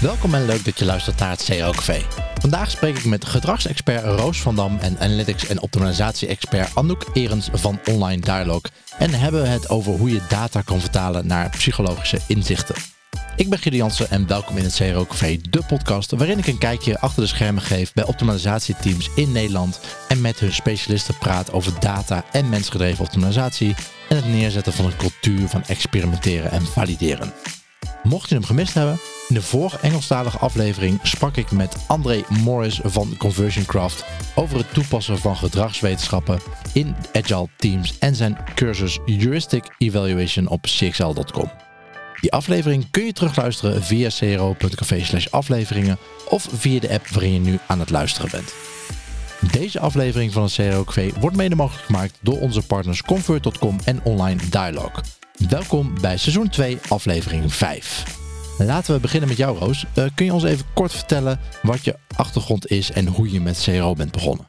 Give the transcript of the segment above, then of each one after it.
Welkom en leuk dat je luistert naar het Café. Vandaag spreek ik met gedragsexpert Roos van Dam en analytics- en optimalisatie-expert Anouk Erens van Online Dialog. En hebben we het over hoe je data kan vertalen naar psychologische inzichten. Ik ben Gideon en welkom in het CRO Café, de podcast waarin ik een kijkje achter de schermen geef bij optimalisatieteams in Nederland en met hun specialisten praat over data en mensgedreven optimalisatie en het neerzetten van een cultuur van experimenteren en valideren. Mocht je hem gemist hebben, in de vorige Engelstalige aflevering sprak ik met André Morris van ConversionCraft over het toepassen van gedragswetenschappen in agile teams en zijn cursus Heuristic Evaluation op cxl.com. Die aflevering kun je terugluisteren via cro.café afleveringen of via de app waarin je nu aan het luisteren bent. Deze aflevering van het CRO Café wordt mede mogelijk gemaakt door onze partners Convert.com en Online Dialog. Welkom bij seizoen 2, aflevering 5. Laten we beginnen met jou, Roos. Uh, kun je ons even kort vertellen wat je achtergrond is en hoe je met CRO bent begonnen?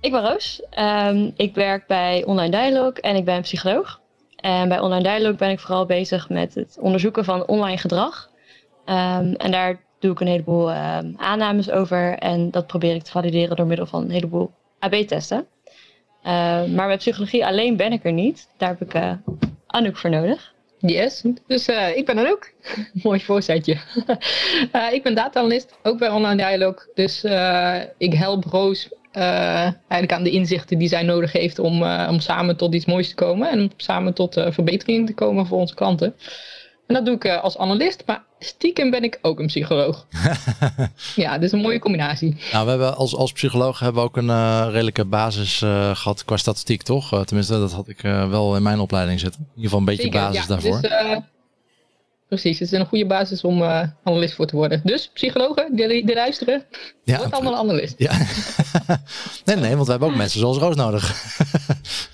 Ik ben Roos. Um, ik werk bij Online Dialog en ik ben psycholoog. En bij Online Dialog ben ik vooral bezig met het onderzoeken van online gedrag. Um, en daar doe ik een heleboel uh, aannames over. En dat probeer ik te valideren door middel van een heleboel AB-testen. Maar met psychologie alleen ben ik er niet. Daar heb ik uh, Anouk voor nodig. Yes, dus uh, ik ben Anouk. Mooi voorzetje. uh, ik ben data-analyst, ook bij Online Dialog. Dus uh, ik help Roos eigenlijk aan de inzichten die zij nodig heeft om, om samen tot iets moois te komen. En om samen tot verbeteringen te komen voor onze klanten. En dat doe ik als analist, maar stiekem ben ik ook een psycholoog. ja, dus een mooie combinatie. Nou, we hebben als, als psycholoog hebben we ook een uh, redelijke basis uh, gehad qua statistiek, toch? Uh, tenminste, dat had ik wel in mijn opleiding zitten. In ieder geval een beetje Zeker, basis ja, daarvoor. Dus, precies, het is een goede basis om analist voor te worden. Dus psychologen, die, die luisteren, ja, wordt allemaal analist. Ja. nee, nee, want we hebben ook mensen zoals Roos nodig.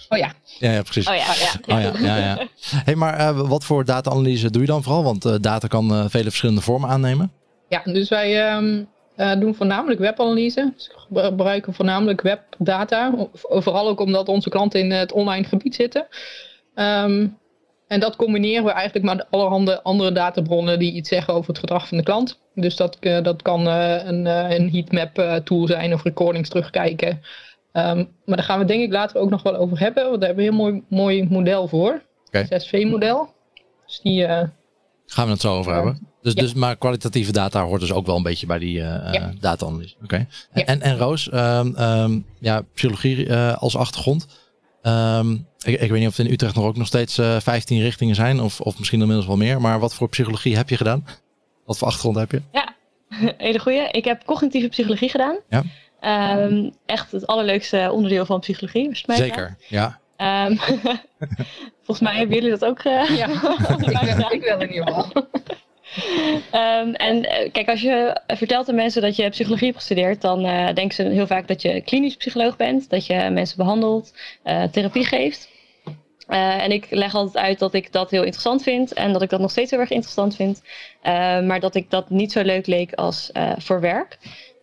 oh ja. Ja, ja, precies. Oh ja, ja. Oh, ja, ja, ja. Hey, maar uh, wat voor data-analyse doe je dan vooral? Want uh, data kan uh, vele verschillende vormen aannemen. Ja, dus wij um, doen voornamelijk webanalyse. Dus we gebruiken voornamelijk webdata. Vooral ook omdat onze klanten in het online gebied zitten. Um, en dat combineren we eigenlijk met allerhande andere databronnen die iets zeggen over het gedrag van de klant. Dus dat, dat kan een, een heatmap tool zijn of recordings terugkijken. Um, maar daar gaan we denk ik later ook nog wel over hebben. Want daar hebben we een heel mooi, mooi model voor. Okay. Het 6V-model. Dus die... Uh, gaan we het zo over uh, hebben. Dus, ja. dus, maar kwalitatieve data hoort dus ook wel een beetje bij die uh, ja. data-analyse. Oké. Okay. Ja. En, en Roos, um, um, ja, psychologie als achtergrond. Ik, ik, weet niet of er in Utrecht nog ook nog steeds 15 richtingen zijn. Of, of misschien inmiddels wel meer. Maar wat voor psychologie heb je gedaan? Wat voor achtergrond heb je? Ja, hele goeie. Ik heb cognitieve psychologie gedaan. Ja. Um, echt het allerleukste onderdeel van psychologie. Zeker, ja. Um, volgens mij hebben jullie dat ook. Uh, ja, ik, ik wel in ieder geval. Um, en kijk, als je vertelt aan mensen dat je psychologie hebt gestudeerd, dan uh, denken ze heel vaak dat je klinisch psycholoog bent, dat je mensen behandelt, uh, therapie geeft. Uh, en ik leg altijd uit dat ik dat heel interessant vind en dat ik dat nog steeds heel erg interessant vind, maar dat ik dat niet zo leuk leek als voor werk.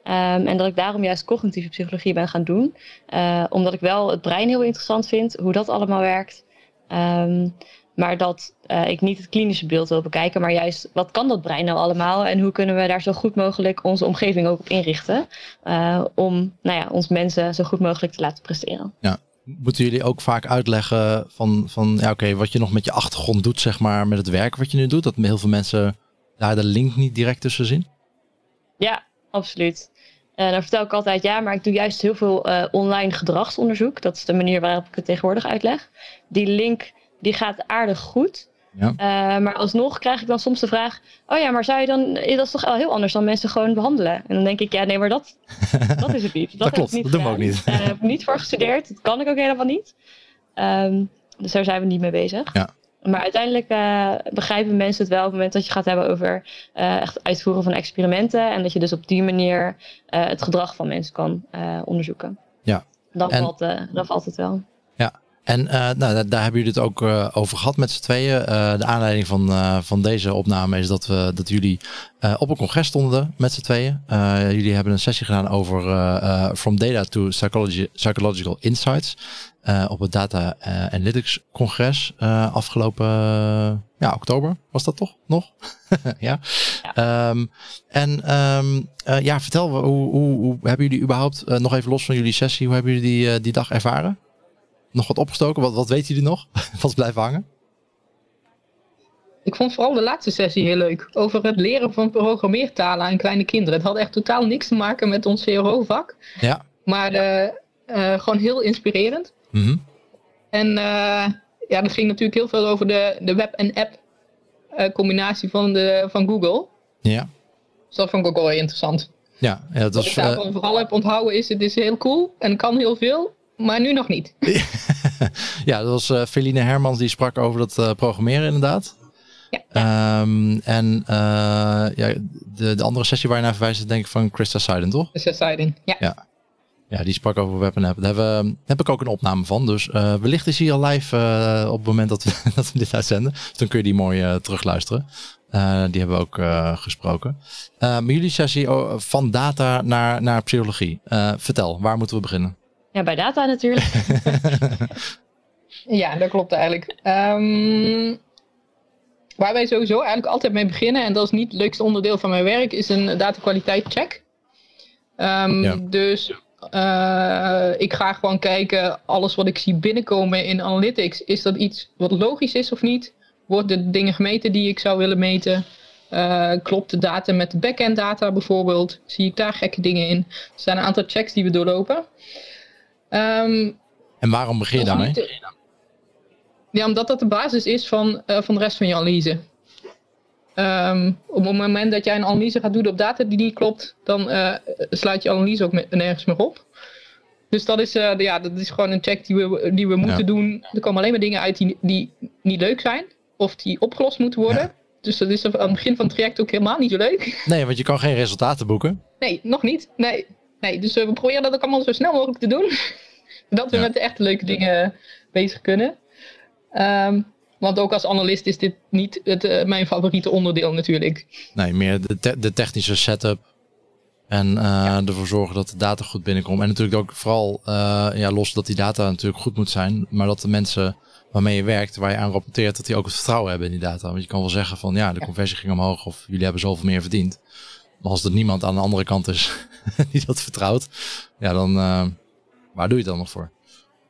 Um, en dat ik daarom juist cognitieve psychologie ben gaan doen. Uh, omdat ik wel het brein heel interessant vind, hoe dat allemaal werkt. Um, maar dat uh, ik niet het klinische beeld wil bekijken, maar juist wat kan dat brein nou allemaal en hoe kunnen we daar zo goed mogelijk onze omgeving ook op inrichten. Uh, om nou ja, ons mensen zo goed mogelijk te laten presteren. Ja. Moeten jullie ook vaak uitleggen van, van ja, oké, okay, wat je nog met je achtergrond doet, zeg maar, met het werk wat je nu doet? Dat heel veel mensen daar de link niet direct tussen zien? Ja, absoluut. Uh, dan vertel ik altijd, ja, maar ik doe juist heel veel uh, online gedragsonderzoek. Dat is de manier waarop ik het tegenwoordig uitleg. Die link, die gaat aardig goed. Ja. Uh, maar alsnog krijg ik dan soms de vraag, oh ja, maar zou je dan, dat is toch wel heel anders dan mensen gewoon behandelen? En dan denk ik, ja, nee, maar dat, dat is het niet. Dat, dat klopt, niet dat doen we ook niet. Daar heb ik niet voor gestudeerd, dat kan ik ook helemaal niet. Um, dus daar zijn we niet mee bezig. Ja. Maar uiteindelijk uh, begrijpen mensen het wel op het moment dat je gaat hebben over uh, echt uitvoeren van experimenten. En dat je dus op die manier uh, het gedrag van mensen kan onderzoeken. Ja. Dan, en, valt, dan valt het wel. Ja. En nou, daar, hebben jullie het ook over gehad met z'n tweeën. De aanleiding van, van deze opname is dat, we, dat jullie op een congres stonden met z'n tweeën. jullie hebben een sessie gedaan over From Data to Psychology, Psychological Insights. Op het Data Analytics congres afgelopen ja, oktober. Was dat toch nog? ja. ja. Um, en um, ja, vertel, hoe, hoe, hoe, hebben jullie überhaupt, nog even los van jullie sessie, hoe hebben jullie die, die dag ervaren? nog wat opgestoken? Wat, wat weten jullie nog? wat blijven hangen? Ik vond vooral de laatste sessie heel leuk. Over het leren van programmeertalen aan kleine kinderen. Het had echt totaal niks te maken met ons CRO-vak. Ja. Maar uh, uh, gewoon heel inspirerend. Mm En uh, ja, dat ging natuurlijk heel veel over de, de web- en app-combinatie van, de, van Google. Ja. Dus dat vond ik ook wel heel interessant. Ja, ja dat Wat ik daarvan vooral heb onthouden is, het is heel cool en kan heel veel maar nu nog niet. ja, dat was uh, Feline Hermans die sprak over dat uh, programmeren inderdaad. Ja. Um, en uh, ja, de, de andere sessie waar je naar verwijst is denk ik van Christa Seiden, toch? Christa Seiden, ja. ja. Ja, die sprak over web app. Daar hebben, heb ik ook een opname van. Dus wellicht is hij al live op het moment dat we, dat we dit uitzenden. Dus dan kun je die mooi terugluisteren. die hebben we ook gesproken. maar jullie sessie oh, van data naar, naar psychologie. vertel, waar moeten we beginnen? Ja, bij data natuurlijk. ja, dat klopt eigenlijk. Um, waar wij sowieso eigenlijk altijd mee beginnen, en dat is niet het leukste onderdeel van mijn werk, is een datakwaliteit check. Um, ja. Dus uh, ik ga gewoon kijken, alles wat ik zie binnenkomen in Analytics, is dat iets wat logisch is of niet? Worden de dingen gemeten die ik zou willen meten? Uh, klopt de data met de backend data bijvoorbeeld? Zie ik daar gekke dingen in? Er zijn een aantal checks die we doorlopen. Um, en waarom begin je daarmee? Ja, omdat dat de basis is van, uh, van de rest van je analyse. Um, op het moment dat jij een analyse gaat doen op data die niet klopt, dan uh, sluit je analyse ook nergens meer op. Dus dat is, uh, ja, dat is gewoon een check die we, die we moeten ja. doen. Er komen alleen maar dingen uit die, die niet leuk zijn, of die opgelost moeten worden. Ja. Dus dat is aan het begin van het traject ook helemaal niet zo leuk. Nee, want je kan geen resultaten boeken. Nee, nog niet. Nee, nee dus we proberen dat ook allemaal zo snel mogelijk te doen. dat we ja. met de echte leuke dingen bezig kunnen. Um, want ook als analist is dit niet het, uh, mijn favoriete onderdeel natuurlijk. Nee, meer de, te de technische setup. En uh, ja. ervoor zorgen dat de data goed binnenkomt. En natuurlijk ook vooral uh, ja, los dat die data natuurlijk goed moet zijn. Maar dat de mensen waarmee je werkt, waar je aan rapporteert, dat die ook het vertrouwen hebben in die data. Want je kan wel zeggen van ja, de conversie ging omhoog of jullie hebben zoveel meer verdiend. Maar als er niemand aan de andere kant is die dat vertrouwt, ja, dan waar doe je het dan nog voor?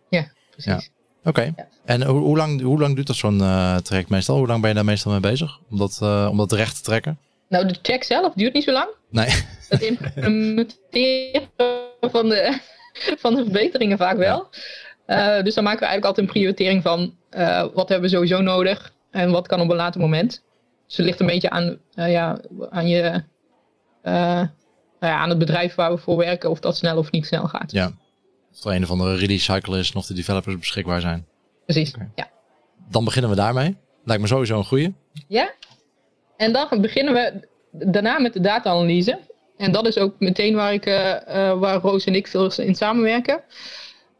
Ja, precies. Oké. Okay. Ja. En hoe, hoe, lang, hoe lang duurt dat zo'n uh, traject meestal? Hoe lang ben je daar meestal mee bezig? Om dat, uh, om dat recht te trekken? Nou, de check zelf duurt niet zo lang. Nee. Het implementeren van de, van de verbeteringen vaak wel. Ja. Uh, dus dan maken we eigenlijk altijd een prioritering van wat hebben we sowieso nodig en wat kan op een later moment. Dus het ligt een beetje aan, ja, aan, je, nou ja, aan het bedrijf waar we voor werken of dat snel of niet snel gaat. Ja. Of er een of andere release cycle is, of de developers beschikbaar zijn. Precies, okay. ja. Dan beginnen we daarmee. Lijkt me sowieso een goede. Ja. En dan beginnen we daarna met de data-analyse. En dat is ook meteen waar, ik, uh, uh, waar Roos en ik veel in samenwerken.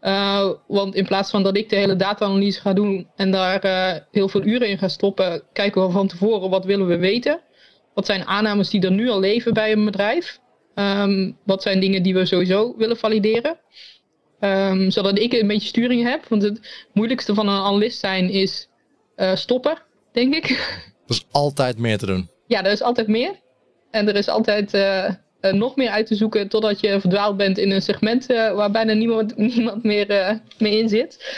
Uh, want in plaats van dat ik de hele data-analyse ga doen en daar heel veel uren in ga stoppen, kijken we van tevoren wat willen we weten. Wat zijn aannames die er nu al leven bij een bedrijf? Um, wat zijn dingen die we sowieso willen valideren? Um, zodat ik een beetje sturing heb. Want het moeilijkste van een analist zijn is uh, stoppen, denk ik. Er is altijd meer te doen. Ja, er is altijd meer. En er is altijd uh, uh, nog meer uit te zoeken totdat je verdwaald bent in een segment waar bijna niemand, niemand meer, meer in zit.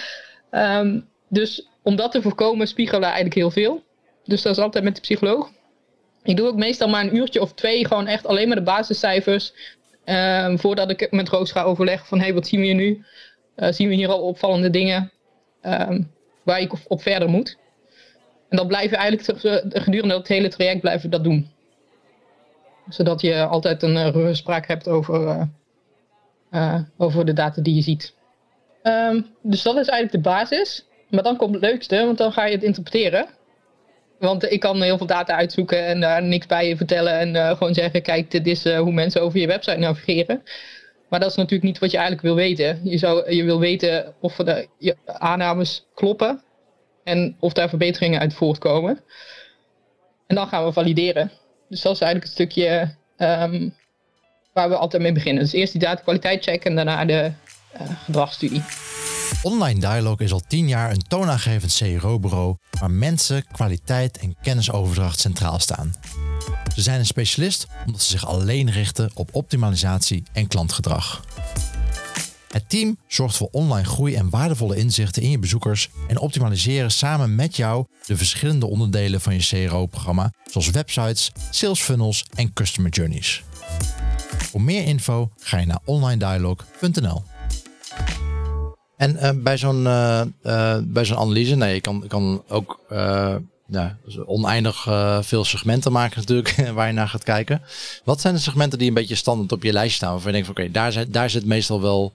Um, dus om dat te voorkomen spiegelen we eigenlijk heel veel. Dus dat is altijd met de psycholoog. Ik doe ook meestal maar een uurtje of twee gewoon echt alleen maar de basiscijfers. Um, voordat ik met Roos ga overleggen van hey, wat zien we hier nu? Uh, zien we hier al opvallende dingen um, waar ik op, verder moet? En dan blijven eigenlijk gedurende het hele traject blijven dat doen. Zodat je altijd een uh, rugspraak hebt over, over de data die je ziet. Um, dus dat is eigenlijk de basis. Maar dan komt het leukste, want dan ga je het interpreteren. Want ik kan heel veel data uitzoeken en daar niks bij je vertellen. En uh, gewoon zeggen, kijk, dit is uh, hoe mensen over je website navigeren. Maar dat is natuurlijk niet wat je eigenlijk wil weten. Je, zou, je wil weten of de, je aannames kloppen en of daar verbeteringen uit voortkomen. En dan gaan we valideren. Dus dat is eigenlijk het stukje um, waar we altijd mee beginnen. Dus eerst die datakwaliteit checken en daarna de uh, gedragsstudie. Online Dialog is al tien jaar een toonaangevend CRO-bureau waar mensen, kwaliteit en kennisoverdracht centraal staan. Ze zijn een specialist omdat ze zich alleen richten op optimalisatie en klantgedrag. Het team zorgt voor online groei en waardevolle inzichten in je bezoekers en optimaliseren samen met jou de verschillende onderdelen van je CRO-programma, zoals websites, sales funnels en customer journeys. Voor meer info ga je naar onlinedialog.nl. En uh, bij zo'n uh, uh, bij zo'n analyse, nee, je kan, kan ook ja, oneindig veel segmenten maken natuurlijk, waar je naar gaat kijken. Wat zijn de segmenten die een beetje standaard op je lijst staan, waarvan je denkt van oké, daar, daar zit meestal wel,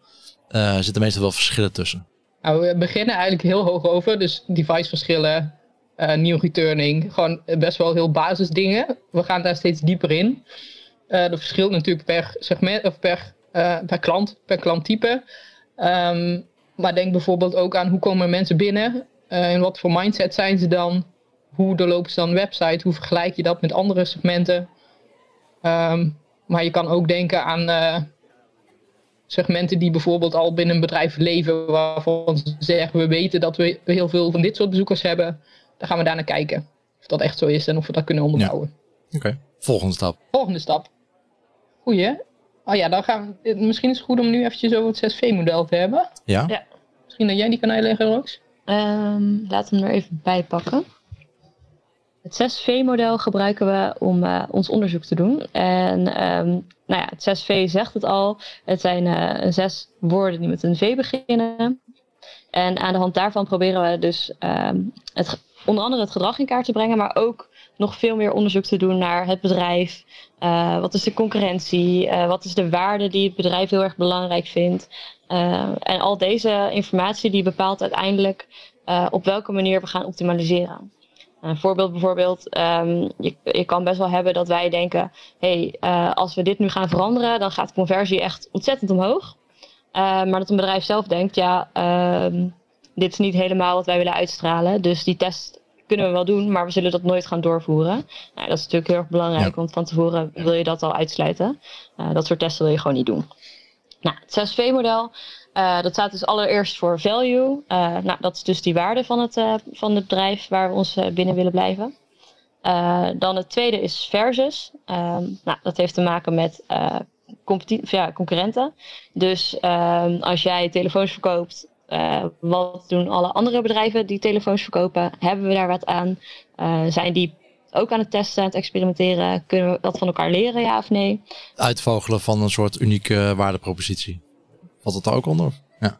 zitten meestal wel verschillen tussen? Nou, we beginnen eigenlijk heel hoog over, dus device verschillen, nieuw returning, gewoon best wel heel basis dingen. We gaan daar steeds dieper in. dat verschilt natuurlijk per segment of per, per klant, per klanttype. Um, maar denk bijvoorbeeld ook aan hoe komen mensen binnen? Uh, in wat voor mindset zijn ze dan? Hoe doorlopen ze dan een website? Hoe vergelijk je dat met andere segmenten? Um, maar je kan ook denken aan uh, segmenten die bijvoorbeeld al binnen een bedrijf leven, waarvan ze zeggen we weten dat we heel veel van dit soort bezoekers hebben. Dan gaan we daar naar kijken. Of dat echt zo is en of we dat kunnen onderbouwen. Ja. Oké, volgende stap. Volgende stap. Goeie. Oh ja, dan gaan we, misschien is het goed om nu eventjes over het 6V-model te hebben. Ja. ja. Misschien dat jij die kan uitleggen, Roos? Um, laten we hem er even bij pakken. Het 6V-model gebruiken we om uh, ons onderzoek te doen. En um, nou ja, het 6V zegt het al. Het zijn uh, zes woorden die met een V beginnen. En aan de hand daarvan proberen we dus um, het, onder andere het gedrag in kaart te brengen, maar ook nog veel meer onderzoek te doen naar het bedrijf. Uh, wat is de concurrentie? Uh, wat is de waarde die het bedrijf heel erg belangrijk vindt? Uh, en al deze informatie die bepaalt uiteindelijk op welke manier we gaan optimaliseren. Een voorbeeld bijvoorbeeld, um, je, je kan best wel hebben dat wij denken, hey, als we dit nu gaan veranderen, dan gaat conversie echt ontzettend omhoog. maar dat een bedrijf zelf denkt, ja, ehm, dit is niet helemaal wat wij willen uitstralen. Dus die test kunnen we wel doen, maar we zullen dat nooit gaan doorvoeren. Nou, dat is natuurlijk heel erg belangrijk, ja. want van tevoren wil je dat al uitsluiten. Uh, dat soort testen wil je gewoon niet doen. Nou, het 6V-model, uh, dat staat dus allereerst voor value. Uh, nou, dat is dus die waarde van het, van het bedrijf waar we ons binnen willen blijven. dan het tweede is versus. Ehm, nou, dat heeft te maken met ja, concurrenten. Dus ehm, als jij telefoons verkoopt uh, wat doen alle andere bedrijven die telefoons verkopen? Hebben we daar wat aan? Uh, zijn die ook aan het testen, aan het experimenteren? Kunnen we dat van elkaar leren, ja of nee? Uitvogelen van een soort unieke waardepropositie. Valt dat er ook onder? Ja.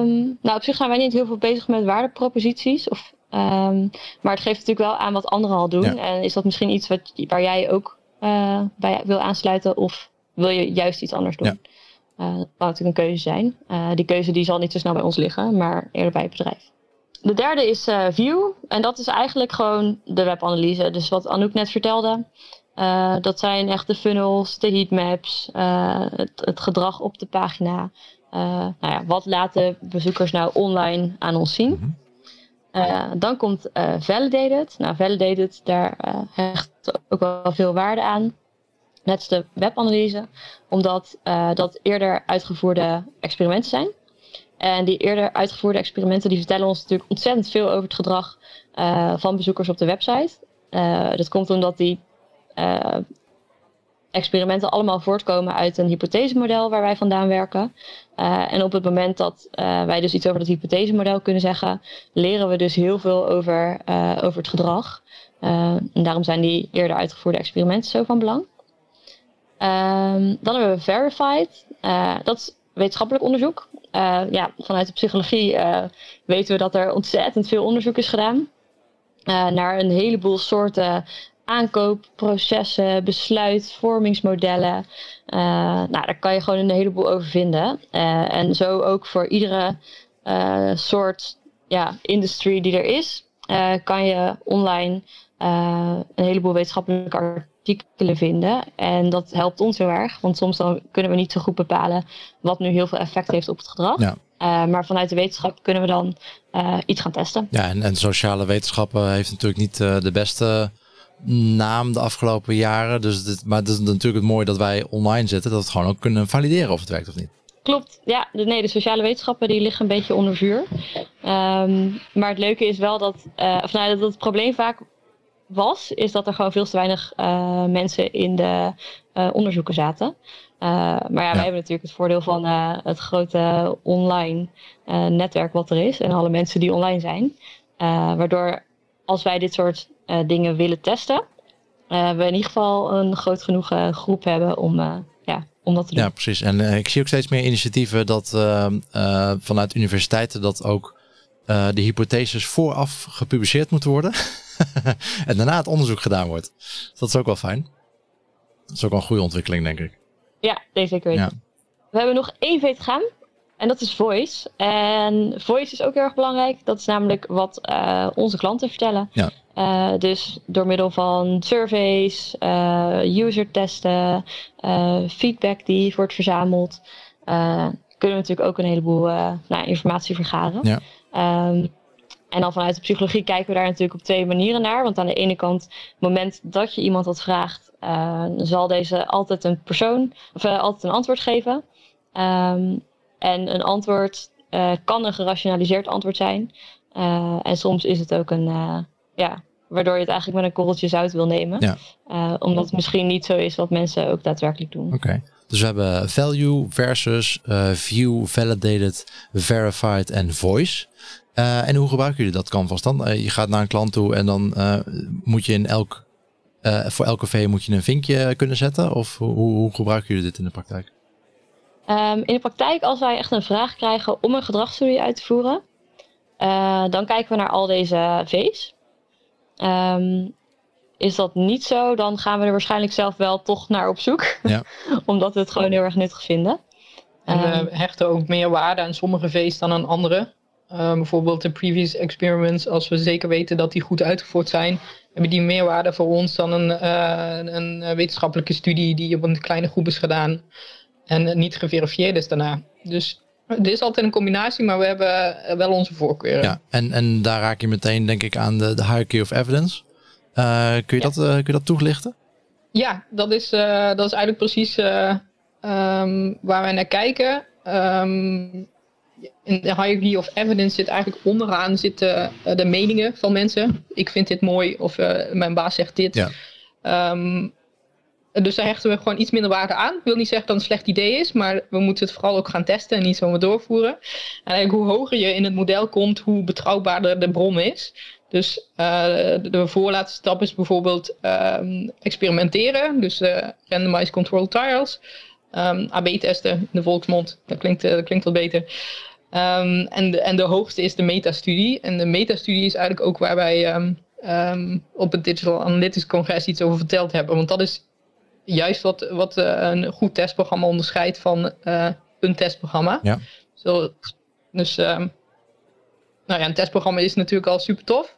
Um, nou, op zich zijn wij niet heel veel bezig met waardeproposities. Of, um, maar het geeft natuurlijk wel aan wat anderen al doen. Ja. En is dat misschien iets wat, waar jij ook uh, bij wil aansluiten? Of wil je juist iets anders doen? Ja. Dat kan natuurlijk een keuze zijn. Uh, die keuze die zal niet zo snel bij ons liggen, maar eerder bij het bedrijf. De derde is uh, View. En dat is eigenlijk gewoon de webanalyse. Dus wat Anouk net vertelde. dat zijn echt de funnels, de heatmaps, het, het, gedrag op de pagina. nou ja, wat laten bezoekers nou online aan ons zien? -hmm. dan komt Validated. Nou, Validated, daar hecht ook wel veel waarde aan net als de webanalyse, omdat uh, dat eerder uitgevoerde experimenten zijn. En die eerder uitgevoerde experimenten die vertellen ons natuurlijk ontzettend veel over het gedrag uh, van bezoekers op de website. Uh, dat komt omdat die experimenten allemaal voortkomen uit een hypothesemodel waar wij vandaan werken. en op het moment dat wij dus iets over dat hypothesemodel kunnen zeggen, leren we dus heel veel over, over het gedrag. en daarom zijn die eerder uitgevoerde experimenten zo van belang. Um, dan hebben we Verified. Uh, dat is wetenschappelijk onderzoek. Uh, ja, vanuit de psychologie uh, weten we dat er ontzettend veel onderzoek is gedaan. naar een heleboel soorten aankoopprocessen, besluitvormingsmodellen. nou, daar kan je gewoon een heleboel over vinden. en zo ook voor iedere soort ja, industrie die er is, kan je online een heleboel wetenschappelijke artikelen vinden. En dat helpt ons heel erg, want soms dan kunnen we niet zo goed bepalen wat nu heel veel effect heeft op het gedrag. Ja. Uh, maar vanuit de wetenschap kunnen we dan uh, iets gaan testen. Ja, en, en sociale wetenschappen heeft natuurlijk niet uh, de beste naam de afgelopen jaren. Dus dit, maar het is natuurlijk het mooie dat wij online zitten, dat we het gewoon ook kunnen valideren of het werkt of niet. Klopt, ja. De, nee, de sociale wetenschappen die liggen een beetje onder vuur. Um, maar het leuke is wel dat, of nou, dat het probleem vaak was, is dat er gewoon veel te weinig uh, mensen in de uh, onderzoeken zaten. Uh, maar ja, ja, wij hebben natuurlijk het voordeel van het grote online netwerk wat er is en alle mensen die online zijn. waardoor als wij dit soort dingen willen testen, we in ieder geval een groot genoeg groep hebben om, ja, om dat te doen. Ja, precies. En ik zie ook steeds meer initiatieven dat vanuit universiteiten dat ook de hypotheses vooraf gepubliceerd moeten worden. en daarna het onderzoek gedaan wordt. Dat is ook wel fijn. Dat is ook wel een goede ontwikkeling, denk ik. Ja, zeker weten. Ja. We hebben nog één V te gaan. En dat is voice. En voice is ook heel erg belangrijk. Dat is namelijk wat uh, onze klanten vertellen. Ja. Uh, dus door middel van surveys, uh, user testen, feedback die wordt verzameld, kunnen we natuurlijk ook een heleboel nou, informatie vergaren. Ja. Um, en dan vanuit de psychologie kijken we daar natuurlijk op twee manieren naar. Want aan de ene kant, op het moment dat je iemand wat vraagt, uh, zal deze altijd een persoon, of uh, altijd een antwoord geven. Um, en een antwoord uh, kan een gerationaliseerd antwoord zijn. en soms is het ook een, ja, waardoor je het eigenlijk met een korreltje zout wil nemen. Ja. omdat het misschien niet zo is wat mensen ook daadwerkelijk doen. Oké. Okay. Dus we hebben value versus view, validated, verified en voice. Uh, en hoe gebruiken jullie dat canvas dan? Uh, je gaat naar een klant toe en dan moet je in elk, voor elke V moet je een vinkje kunnen zetten? Of hoe, hoe gebruiken jullie dit in de praktijk? Um, in de praktijk, als wij echt een vraag krijgen om een gedragsstudie uit te voeren, dan kijken we naar al deze V's. Um, is dat niet zo, dan gaan we er waarschijnlijk zelf wel toch naar op zoek. Ja. Omdat we het gewoon heel erg nuttig vinden. En we um, hechten ook meer waarde aan sommige V's dan aan andere. Uh, bijvoorbeeld de previous experiments, als we zeker weten dat die goed uitgevoerd zijn, hebben die meer waarde voor ons dan een, uh, een wetenschappelijke studie die op een kleine groep is gedaan en niet geverifieerd is daarna. Dus het is altijd een combinatie, maar we hebben wel onze voorkeuren. Ja, en, en daar raak je meteen denk ik aan de, de hierarchy of evidence. Uh, kun, je ja. dat, kun je dat toelichten? Ja, dat is, dat is eigenlijk precies um, waar wij naar kijken. Um, in de hierarchy of evidence zit eigenlijk onderaan zitten de meningen van mensen. Ik vind dit mooi of mijn baas zegt dit. Ja. Um, dus daar hechten we gewoon iets minder waarde aan. Ik wil niet zeggen dat het een slecht idee is, maar we moeten het vooral ook gaan testen en niet zomaar doorvoeren. En eigenlijk hoe hoger je in het model komt, hoe betrouwbaarder de bron is. Dus uh, de voorlaatste stap is bijvoorbeeld um, experimenteren, dus randomized controlled trials. Um, AB-testen in de volksmond, dat klinkt, dat klinkt wat beter. Um, en, de, en de hoogste is de metastudie. En de metastudie is eigenlijk ook waar wij op het Digital Analytics Congres iets over verteld hebben. Want dat is juist wat, wat uh, een goed testprogramma onderscheidt van uh, een testprogramma. Ja. Zo, dus nou ja, een testprogramma is natuurlijk al super tof.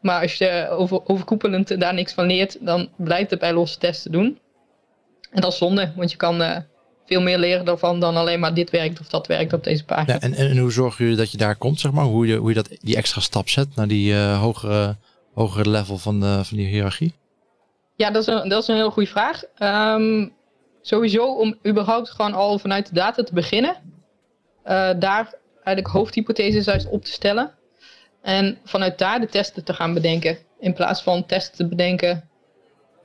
Maar als je over, overkoepelend daar niks van leert, dan blijft het bij losse testen doen. En dat is zonde, want je kan uh, veel meer leren daarvan dan alleen maar dit werkt of dat werkt op deze pagina. Ja, en, en hoe zorgen jullie dat je daar komt, zeg maar? Hoe je, hoe je dat, die extra stap zet naar die uh, hogere, hogere level van, de, van die hiërarchie? Ja, dat is een, dat is een heel goede vraag. Um, sowieso om überhaupt gewoon al vanuit de data te beginnen. Uh, daar eigenlijk hoofdhypotheses juist op te stellen. En vanuit daar de testen te gaan bedenken. In plaats van testen te bedenken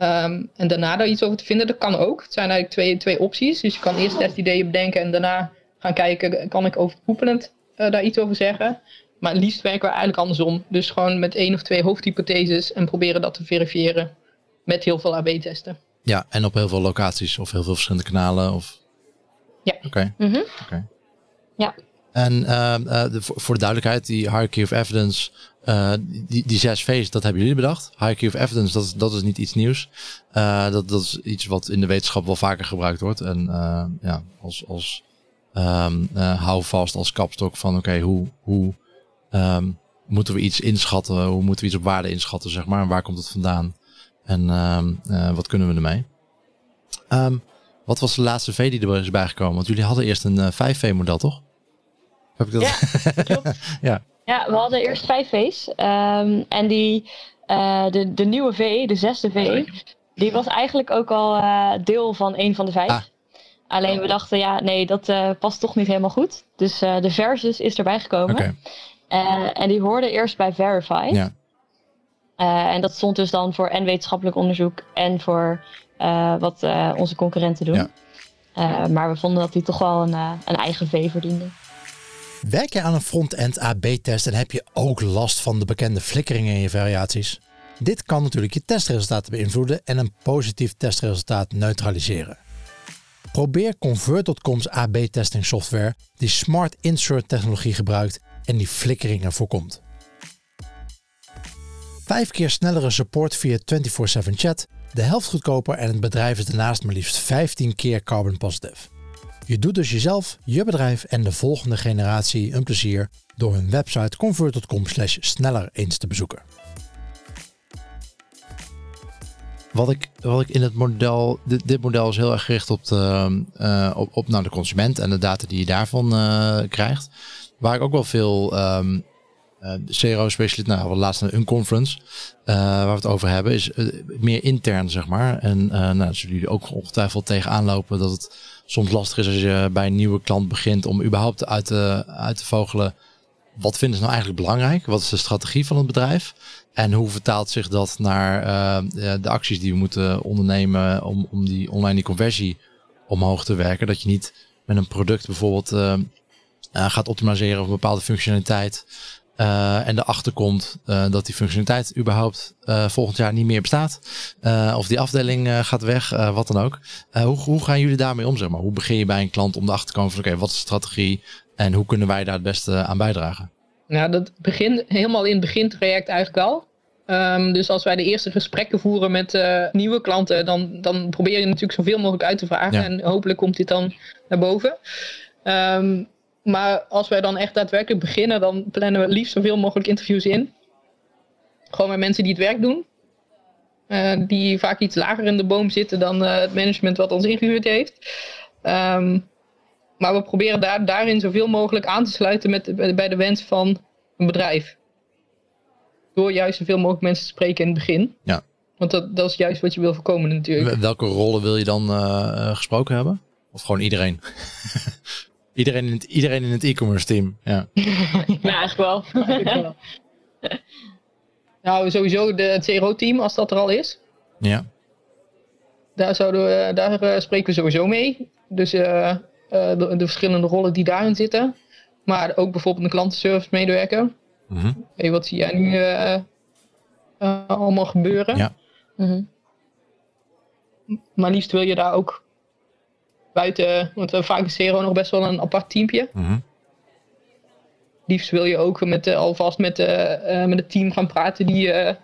Um, en daarna daar iets over te vinden, dat kan ook. Het zijn eigenlijk twee, twee opties. Dus je kan eerst testideeën bedenken en daarna gaan kijken, kan ik overkoepelend uh, daar iets over zeggen. Maar het liefst werken we eigenlijk andersom. Dus gewoon met één of twee hoofdhypotheses en proberen dat te verifiëren met heel veel AB-testen. Ja, en op heel veel locaties of heel veel verschillende kanalen? Of... Ja. Oké. Okay. Mm -hmm. okay. Ja. En uh, uh, de, voor de duidelijkheid, die hierarchy of evidence, uh, die, die zes V's, dat hebben jullie bedacht. Hierarchy of evidence, dat dat is niet iets nieuws. dat, dat is iets wat in de wetenschap wel vaker gebruikt wordt. En ja, als, als um, hou vast als kapstok van oké, hoe, hoe um, moeten we iets inschatten? Hoe moeten we iets op waarde inschatten, zeg maar? En waar komt het vandaan? En ehm, eh, wat kunnen we ermee? Ehm, wat was de laatste V die er is bijgekomen? Want jullie hadden eerst een uh, 5V-model, toch? Heb ik dat? Ja, klopt. ja. ja, we hadden eerst 5 V's. Um, en die, uh, de, de nieuwe V, de zesde V, die was eigenlijk ook al uh, deel van een van de vijf. Ah. Alleen we dachten, ja, nee, dat uh, past toch niet helemaal goed. Dus de Versus is erbij gekomen. Okay. en die hoorde eerst bij Verify. Ja. en dat stond dus dan voor en wetenschappelijk onderzoek en voor wat onze concurrenten doen. Ja. maar we vonden dat die toch wel een, een eigen V verdiende. Werk je aan een front-end AB-test en heb je ook last van de bekende flikkeringen in je variaties? Dit kan natuurlijk je testresultaten beïnvloeden en een positief testresultaat neutraliseren. Probeer Convert.com's AB-testing software die Smart Insert technologie gebruikt en die flikkeringen voorkomt. Vijf keer snellere support via 24/7 chat, de helft goedkoper en het bedrijf is daarnaast maar liefst 15 keer carbon positive. Je doet dus jezelf, je bedrijf en de volgende generatie een plezier door hun website convert.com sneller eens te bezoeken. Wat ik, wat ik in het model, dit, model is heel erg gericht op de, uh, op, op nou, de consument en de data die je daarvan uh, krijgt. Waar ik ook wel veel uh, CRO-specialist, nou, laatst een conference, uh, waar we het over hebben, is meer intern, zeg maar. En nou, zullen jullie ook ongetwijfeld tegenaan lopen dat het soms lastig is als je bij een nieuwe klant begint om überhaupt uit te, uit te vogelen. Wat vinden ze nou eigenlijk belangrijk? Wat is de strategie van het bedrijf? En hoe vertaalt zich dat naar uh, de acties die we moeten ondernemen om, om die online die conversie omhoog te werken? Dat je niet met een product bijvoorbeeld uh, gaat optimaliseren of een bepaalde functionaliteit. Uh, en erachter komt uh, dat die functionaliteit überhaupt uh, volgend jaar niet meer bestaat. of die afdeling gaat weg, wat dan ook. hoe, hoe gaan jullie daarmee om? Zeg maar? Hoe begin je bij een klant om erachter te komen van oké, wat is de strategie en hoe kunnen wij daar het beste aan bijdragen? Nou, dat begint helemaal in het begintraject eigenlijk al. Um, dus als wij de eerste gesprekken voeren met nieuwe klanten, dan, dan probeer je natuurlijk zoveel mogelijk uit te vragen. Ja. En hopelijk komt dit dan naar boven. Um, maar als wij dan echt daadwerkelijk beginnen, dan plannen we liefst zoveel mogelijk interviews in. Gewoon met mensen die het werk doen. Uh, die vaak iets lager in de boom zitten dan uh, het management wat ons ingehuurd heeft. Um, maar we proberen daar, daarin zoveel mogelijk aan te sluiten met, bij de wens van een bedrijf. Door juist zoveel mogelijk mensen te spreken in het begin. Ja. Want dat, dat is juist wat je wil voorkomen natuurlijk. Welke rollen wil je dan uh, gesproken hebben? Of gewoon iedereen? Iedereen in het, iedereen in het e-commerce team. Ja, ja eigenlijk wel. nou, sowieso de, het CRO-team, als dat er al is. Ja. Daar, zouden we, daar uh, spreken we sowieso mee. Dus uh, uh, de, de, verschillende rollen die daarin zitten. Maar ook bijvoorbeeld een klantenservice medewerker. Mm -hmm. hey, wat zie jij nu allemaal gebeuren? Ja. Mm -hmm. Maar liefst wil je daar ook buiten, want we vaak is nog best wel een apart teampje. Mm Liefst wil je ook met, uh, alvast met, uh, met het team gaan praten die de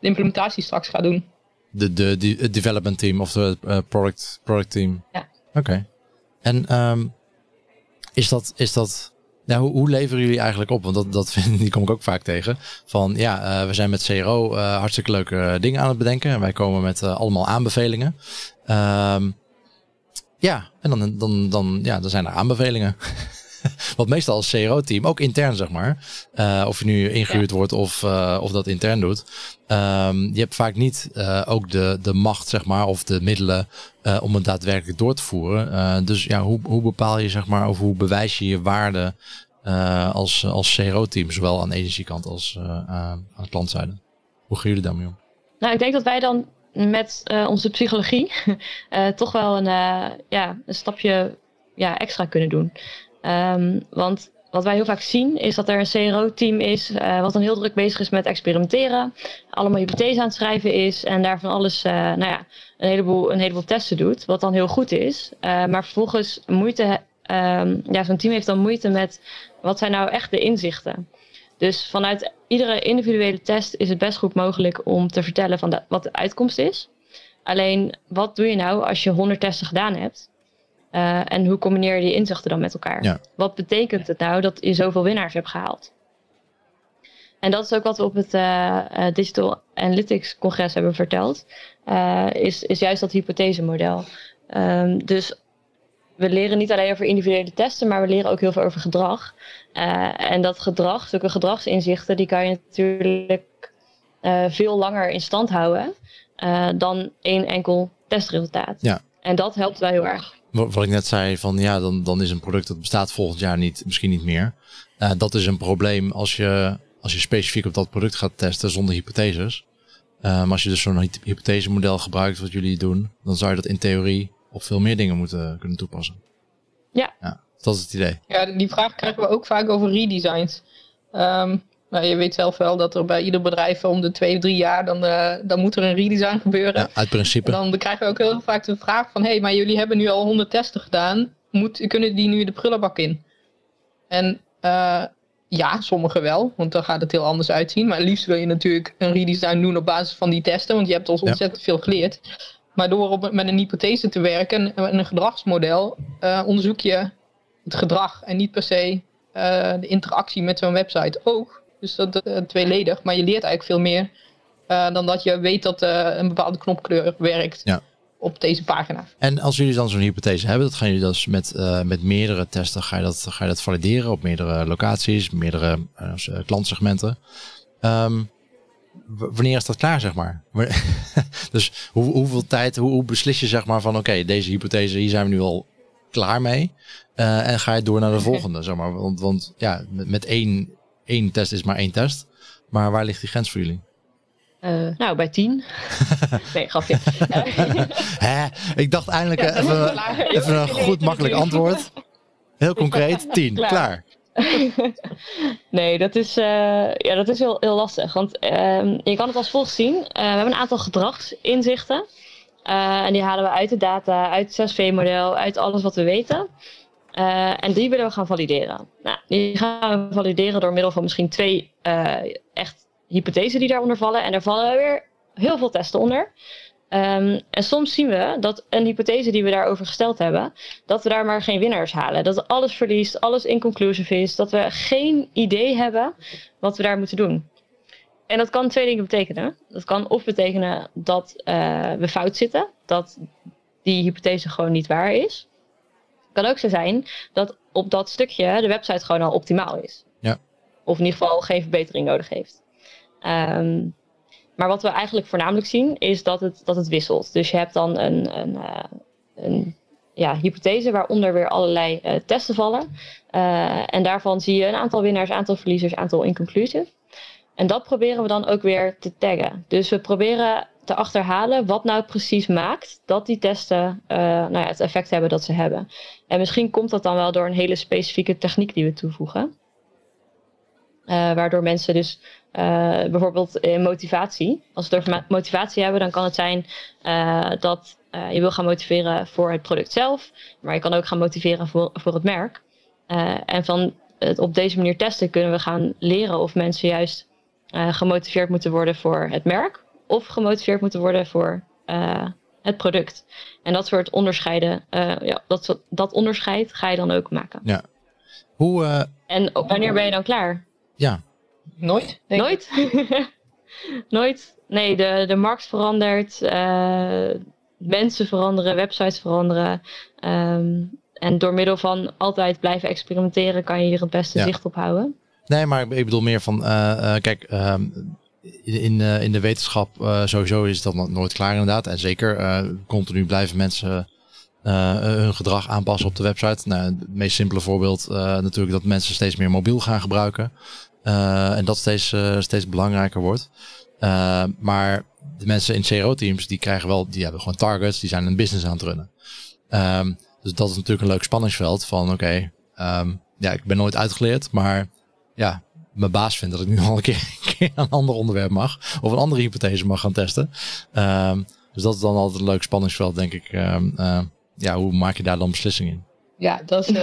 implementatie straks gaat doen. De, de, de het development team of de product, product team? Ja. Oké. En um, is dat, is dat nou, hoe, hoe, leveren jullie eigenlijk op? Want dat, dat vind, die kom ik ook vaak tegen. Van ja, uh, we zijn met CRO uh, hartstikke leuke dingen aan het bedenken. En wij komen met uh, allemaal aanbevelingen. Um, ja, en dan, dan, dan, ja, dan zijn er aanbevelingen. Wat meestal als CRO-team, ook intern zeg maar, uh, of je nu ingehuurd wordt of, uh, of dat intern doet. Um, je hebt vaak niet uh, ook de, de macht zeg maar, of de middelen om het daadwerkelijk door te voeren. dus ja, hoe, hoe bepaal je zeg maar, of hoe bewijs je je waarde als, als CRO-team, zowel aan de energiekant als aan de klantzijde? Hoe gaan jullie daarmee om? Nou, ik denk dat wij dan met uh, onze psychologie uh, toch wel een, uh, ja, een stapje ja, extra kunnen doen. Um, want wat wij heel vaak zien is dat er een CRO-team is wat dan heel druk bezig is met experimenteren, allemaal hypothese aan het schrijven is en daarvan alles, nou ja, een heleboel, een heleboel testen doet, wat dan heel goed is. maar vervolgens moeite, um, ja, zo'n team heeft dan moeite met wat zijn nou echt de inzichten. Dus vanuit iedere individuele test is het best goed mogelijk om te vertellen van de, wat de uitkomst is. Alleen, wat doe je nou als je 100 testen gedaan hebt? Uh, en hoe combineer je die inzichten dan met elkaar? Ja. Wat betekent het nou dat je zoveel winnaars hebt gehaald? En dat is ook wat we op het uh, Digital Analytics congres hebben verteld. Uh, is, is juist dat hypothesemodel. Um, dus we leren niet alleen over individuele testen, maar we leren ook heel veel over gedrag. Uh, en dat gedrag, zulke gedragsinzichten, die kan je natuurlijk veel langer in stand houden dan één enkel testresultaat. Ja. En dat helpt wel heel erg. Wat ik net zei, van ja, dan, dan is een product dat bestaat volgend jaar niet, misschien niet meer. dat is een probleem als je als je specifiek op dat product gaat testen zonder hypotheses. Maar als je dus zo'n hypothesemodel gebruikt wat jullie doen, dan zou je dat in theorie op veel meer dingen moeten kunnen toepassen. Ja. ja dat is het idee. Ja, die vraag krijgen we ook vaak over redesigns. Um, nou, je weet zelf wel dat er bij ieder bedrijf om de twee, drie jaar, dan, uh, dan moet er een redesign gebeuren. Ja, uit principe. En dan krijgen we ook heel vaak de vraag van, hé, hey, maar jullie hebben nu al honderd testen gedaan, moet, kunnen die nu de prullenbak in? En uh, ja, sommige wel, want dan gaat het heel anders uitzien. Maar liefst wil je natuurlijk een redesign doen op basis van die testen, want je hebt ons ontzettend veel geleerd. Maar door op, met een hypothese te werken en een gedragsmodel, uh, onderzoek je het gedrag en niet per se uh, de interactie met zo'n website ook. Dus dat uh, tweeledig, maar je leert eigenlijk veel meer dan dat je weet dat een bepaalde knopkleur werkt. Ja op deze pagina. En als jullie dan zo'n hypothese hebben, dat gaan jullie dus met, uh, met meerdere testen, ga je, dat, ga je dat valideren op meerdere locaties, meerdere uh, klantsegmenten. Um, wanneer is dat klaar, zeg maar? dus hoe, hoeveel tijd, hoe, hoe, beslis je zeg maar van oké, okay, deze hypothese, hier zijn we nu al klaar mee. Uh, en ga je door naar de volgende, zeg maar. Want, want ja, met, met één, één test is maar één test. Maar waar ligt die grens voor jullie? Uh, nou, bij tien. nee, grapje. Hè? Ik dacht eindelijk ja, even, even een goed, makkelijk antwoord. Heel concreet, tien. Klaar. klaar. nee, dat is, uh, ja, dat is heel, heel lastig. Want uh, je kan het als volgt zien. Uh, we hebben een aantal gedragsinzichten. en die halen we uit de data, uit het 6V-model, uit alles wat we weten. en die willen we gaan valideren. Nou, die gaan we valideren door middel van misschien twee echt hypothesen die daaronder vallen. En er vallen weer heel veel testen onder. Um, en soms zien we dat een hypothese die we daarover gesteld hebben, dat we daar maar geen winnaars halen. Dat alles verliest, alles inconclusive is, dat we geen idee hebben wat we daar moeten doen. En dat kan twee dingen betekenen. Dat kan of betekenen dat uh, we fout zitten, dat die hypothese gewoon niet waar is. Het kan ook zo zijn dat op dat stukje de website gewoon al optimaal is. Ja. Of in ieder geval geen verbetering nodig heeft. Um, maar wat we eigenlijk voornamelijk zien is dat het, dat het wisselt. Dus je hebt dan een, een, uh, een ja, hypothese waaronder weer allerlei uh, testen vallen. Uh, en daarvan zie je een aantal winnaars, aantal verliezers, aantal inconclusive. En dat proberen we dan ook weer te taggen. Dus we proberen te achterhalen wat nou precies maakt dat die testen nou ja, het effect hebben dat ze hebben. En misschien komt dat dan wel door een hele specifieke techniek die we toevoegen. Waardoor mensen dus uh, bijvoorbeeld in motivatie. Als het over motivatie hebben, dan kan het zijn dat je wil gaan motiveren voor het product zelf, maar je kan ook gaan motiveren voor, voor het merk. en van het op deze manier testen kunnen we gaan leren of mensen juist gemotiveerd moeten worden voor het merk of gemotiveerd moeten worden voor het product. En dat soort onderscheiden, ja, dat, dat onderscheid ga je dan ook maken. Ja. Hoe, En wanneer ben je dan klaar? Ja, Nooit? Nooit? Nooit. Nee, de, de markt verandert. Uh, mensen veranderen, websites veranderen. Um, en door middel van altijd blijven experimenteren kan je hier het beste zicht op houden. Nee, maar ik bedoel meer van, uh, uh, kijk, um, in, in de wetenschap sowieso is dat nooit klaar inderdaad. En zeker continu blijven mensen hun gedrag aanpassen op de website. Nou, het meest simpele voorbeeld natuurlijk dat mensen steeds meer mobiel gaan gebruiken. Uh, en dat steeds, uh, steeds belangrijker wordt. Uh, maar de mensen in CRO-teams, die krijgen wel, die hebben gewoon targets, die zijn een business aan het runnen. Um, dus dat is natuurlijk een leuk spanningsveld van, oké, um, ja, ik ben nooit uitgeleerd, maar ja, mijn baas vindt dat ik nu al een keer, een, ander onderwerp mag, of een andere hypothese mag gaan testen. Um, dus dat is dan altijd een leuk spanningsveld, denk ik. ja, hoe maak je daar dan beslissingen in? Ja, dat is,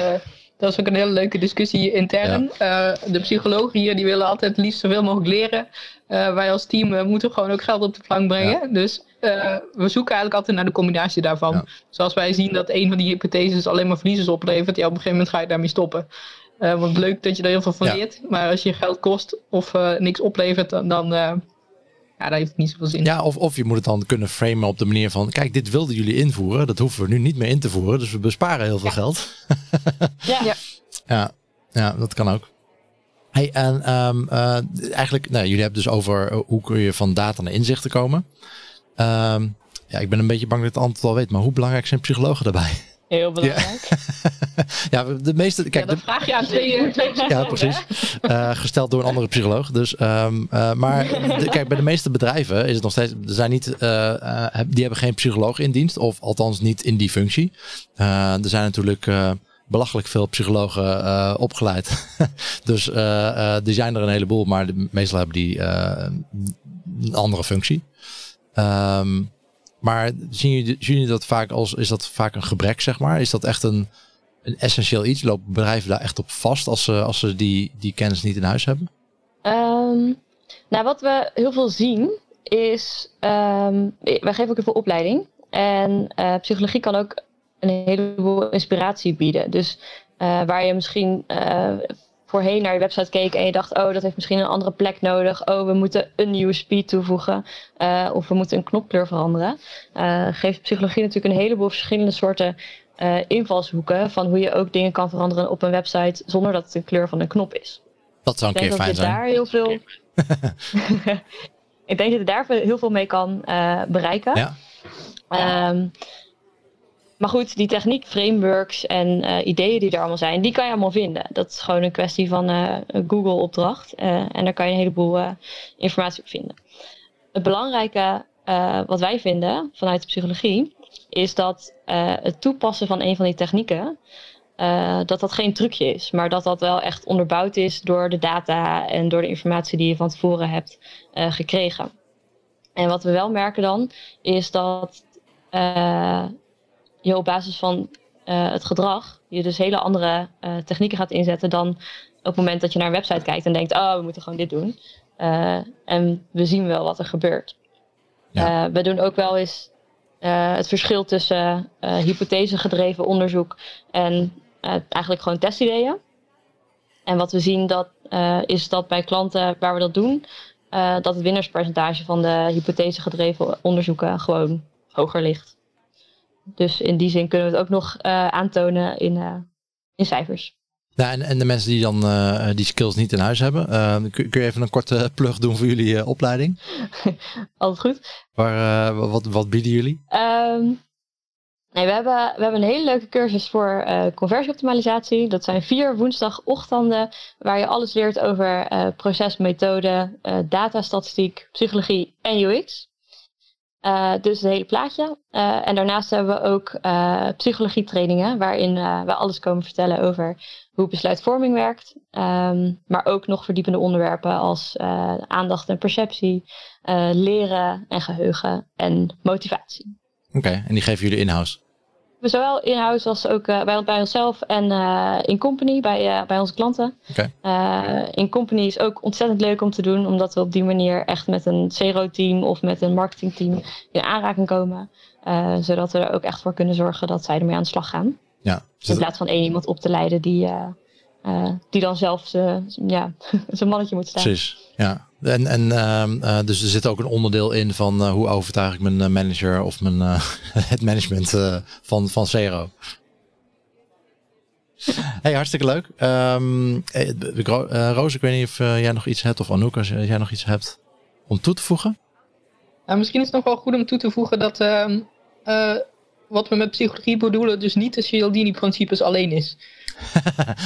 dat is ook een hele leuke discussie intern. Ja. Uh, de psychologen hier die willen altijd het liefst zoveel mogelijk leren. Uh, wij als team uh, moeten gewoon ook geld op de plank brengen. Ja. Dus we zoeken eigenlijk altijd naar de combinatie daarvan. Ja. Zoals wij zien dat een van die hypotheses alleen maar verliezers oplevert, ja, op een gegeven moment ga je daarmee stoppen. Want leuk dat je er heel veel van leert. Maar als je geld kost of eh, niks oplevert, dan, dan, eh, ja, dan heeft het niet zoveel zin. Ja, of, of je moet het dan kunnen framen op de manier van... Kijk, dit wilden jullie invoeren. Dat hoeven we nu niet meer in te voeren. Dus we besparen heel veel geld. Ja. Ja. Ja, ja, dat kan ook. Hey, en ehm, eh, eigenlijk, nou, jullie hebben dus over eh, hoe kun je van data naar inzichten komen. Ehm, ja, ik ben een beetje bang dat ik het antwoord al weet, maar hoe belangrijk zijn psychologen daarbij? Heel belangrijk. ja, de meeste, Ja, kijk, dat de- vraag je aan twee, twee ja, precies. Eh, gesteld door een andere psycholoog. Dus, ehm, eh, maar de- kijk, bij de meeste bedrijven is het nog steeds. Er zijn niet, eh, die hebben geen psycholoog in dienst, of althans niet in die functie. Er zijn natuurlijk belachelijk veel psychologen opgeleid. dus eh, die zijn er een heleboel, maar de, meestal hebben die een andere functie. Ehm, maar zien jullie, zien jullie dat vaak als is dat vaak een gebrek, zeg maar? Is dat echt een, een essentieel iets? Lopen bedrijven daar echt op vast als ze, als ze die, die kennis niet in huis hebben? Ehm, nou, wat we heel veel zien is, ehm, wij geven ook heel veel opleiding. En eh, psychologie kan ook een heleboel inspiratie bieden. Dus eh, waar je misschien eh, voorheen naar je website keek en je dacht, oh, dat heeft misschien een andere plek nodig. Oh, we moeten een nieuwe speed toevoegen. of we moeten een knopkleur veranderen. geeft psychologie natuurlijk een heleboel verschillende soorten eh, invalshoeken van hoe je ook dingen kan veranderen op een website zonder dat het een kleur van een knop is. Dat zou een Ik keer denk dat fijn je zijn. daar heel veel. ik denk dat je daar heel veel mee kan eh, bereiken. Ja. Ehm, maar goed, die techniek, frameworks en eh, ideeën die er allemaal zijn, die kan je allemaal vinden. Dat is gewoon een kwestie van een Google-opdracht. en daar kan je een heleboel informatie op vinden. Het belangrijke wat wij vinden vanuit de psychologie, is dat eh, het toepassen van een van die technieken, eh, dat dat geen trucje is, maar dat dat wel echt onderbouwd is door de data en door de informatie die je van tevoren hebt eh, gekregen. En wat we wel merken dan, is dat je op basis van het gedrag, je dus hele andere technieken gaat inzetten dan op het moment dat je naar een website kijkt en denkt, oh, we moeten gewoon dit doen. En we zien wel wat er gebeurt. Ja. We doen ook wel eens eh, het verschil tussen eh hypothesegedreven onderzoek en eh, eigenlijk gewoon testideeën. En wat we zien dat, is dat bij klanten waar we dat doen, dat het winnaarspercentage van de hypothesegedreven onderzoeken gewoon hoger ligt. Dus in die zin kunnen we het ook nog aantonen in, in cijfers. Ja, en, en de mensen die dan eh, die skills niet in huis hebben, eh, kun, kun je even een korte plug doen voor jullie eh, opleiding? Altijd goed. Waar, eh, wat, wat bieden jullie? Ehm, nee, we, hebben, we hebben een hele leuke cursus voor eh, conversieoptimalisatie. Dat zijn vier woensdagochtenden waar je alles leert over eh procesmethode, eh datastatistiek, psychologie en UX. Eh, dus het hele plaatje. Eh, en daarnaast hebben we ook eh psychologie trainingen waarin we alles komen vertellen over hoe besluitvorming werkt. Ehm, maar ook nog verdiepende onderwerpen als aandacht en perceptie, leren en geheugen en motivatie. Oké, en die geven jullie in-house. We zowel in-house als ook eh, bij, bij onszelf en eh, in company bij, eh, bij onze klanten. In company is ook ontzettend leuk om te doen, omdat we op die manier echt met een CRO-team of met een marketingteam in aanraking komen. Zodat we er ook echt voor kunnen zorgen dat zij ermee aan de slag gaan. Ja, dus In plaats van één iemand op te leiden die, die dan zelf zijn ja, mannetje moet staan. precies. Ja. En, en ehm, eh, dus er zit ook een onderdeel in van eh, hoe overtuig ik mijn eh, manager of mijn het management van, van Zero. Hey, hartstikke leuk. Eh, Roos, ik weet niet of jij nog iets hebt, of Anouk, als jij nog iets hebt om toe te voegen. Misschien is het nog wel goed om toe te voegen dat ehm, eh, wat we met psychologie bedoelen, dus niet de Cialdini-principes alleen is.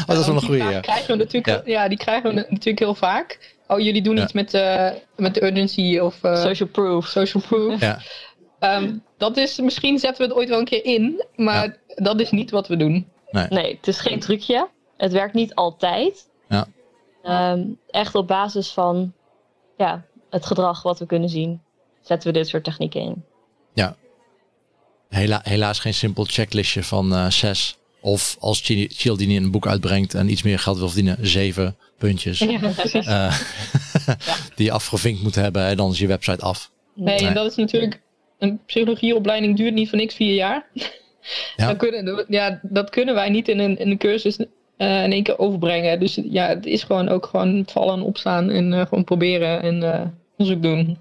oh, dat is wel een goede. Ja. Krijgen we natuurlijk, ja. die krijgen we natuurlijk heel vaak. Oh, jullie doen Ja. iets met, eh, met de urgency of eh, Social proof. social proof. Ja. Ehm, dat is, misschien zetten we het ooit wel een keer in, maar dat is niet wat we doen. Nee, het is geen trucje. Het werkt niet altijd. Ja. Ehm, echt op basis van ja, het gedrag wat we kunnen zien, zetten we dit soort technieken in. Hela- helaas geen simpel checklistje van eh, zes. Of als Cialdini een boek uitbrengt en iets meer geld wil verdienen, zeven puntjes. eh, die je afgevinkt moet hebben en dan is je website af. Nee, en dat is natuurlijk. Een psychologieopleiding duurt niet voor niks vier jaar. Ja. Dan kunnen, ja, dat kunnen wij niet in een, in een cursus eh, in één keer overbrengen. Dus ja, het is gewoon ook gewoon vallen en opstaan en eh, gewoon proberen en onderzoek doen.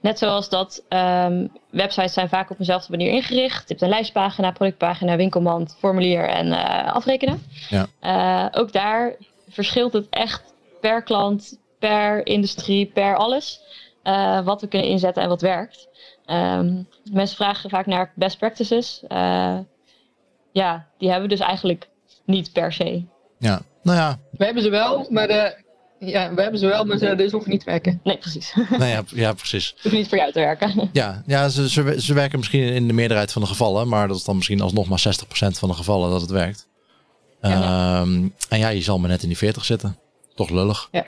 Net zoals dat ehm, websites zijn vaak op dezelfde manier ingericht. Je hebt een lijstpagina, productpagina, winkelmand, formulier en eh, afrekenen. Ja. Eh, ook daar verschilt het echt per klant, per industrie, per alles. eh, wat we kunnen inzetten en wat werkt. Ehm, mensen vragen vaak naar best practices. Eh, ja, die hebben we dus eigenlijk niet per se. Ja, nou ja, We hebben ze wel, maar de, ja, we hebben ze wel, maar ze dus hoeven niet te werken. Nee, precies. nou ja, ja precies. Hoeft niet voor jou te werken. Ja, ja ze, ze, ze werken misschien in de meerderheid van de gevallen, maar dat is dan misschien alsnog maar 60% van de gevallen dat het werkt. Ja. Ehm, en ja, je zal maar net in die 40 zitten. Toch lullig. Ja.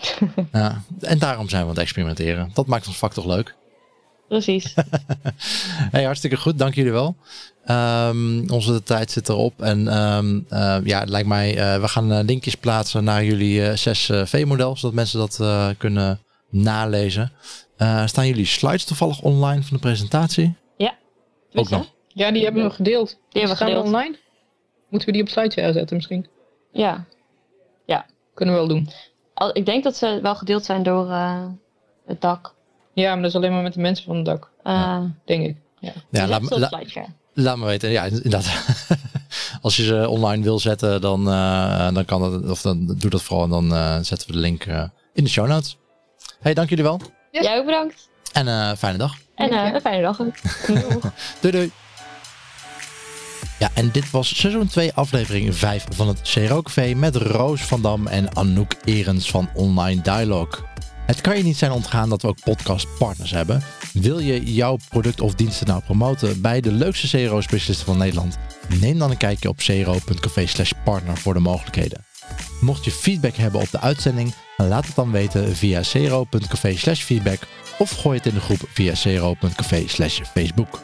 ja. En daarom zijn we aan het experimenteren. Dat maakt ons vak toch leuk. Precies. Hey, hartstikke goed, dank jullie wel. Ehm, onze tijd zit erop. En ehm, eh, ja, het lijkt mij, eh, we gaan eh, linkjes plaatsen naar jullie eh 6V-model, zodat mensen dat eh, kunnen nalezen. Eh, staan jullie slides toevallig online van de presentatie? Ook nog. Ja, die hebben we gedeeld. Die hebben we Staan gedeeld. online? Moeten we die op SlideShare zetten misschien? Ja. Kunnen we wel doen. Al- Ik denk dat ze wel gedeeld zijn door eh, het dak. Ja, maar dat is alleen maar met de mensen van het dak, Uh, denk ik. Ja. Ja, laat, laat me weten. Ja, inderdaad. Als je ze online wil zetten, dan, eh, dan kan dat. Of dan doe dat vooral en dan eh, zetten we de link eh, in de show notes. Hey, dank jullie wel. Jij ook bedankt. En eh fijne dag. En eh, een fijne dag ook. Doei doei. Ja, en dit was seizoen 2, aflevering 5 van het CRO-café met Roos van Dam en Anouk Erens van Online Dialogue. Het kan je niet zijn ontgaan dat we ook podcastpartners hebben. Wil je jouw product of diensten nou promoten bij de leukste CRO-specialisten van Nederland? Neem dan een kijkje op cro.café slash partner voor de mogelijkheden. Mocht je feedback hebben op de uitzending, laat het dan weten via cro.café slash feedback of gooi het in de groep via cro.café slash Facebook.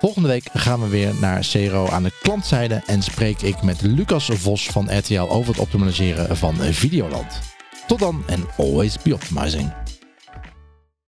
Volgende week gaan we weer naar CRO aan de klantzijde en spreek ik met Lucas Vos van RTL over het optimaliseren van Videoland. Tot dan en always be optimizing.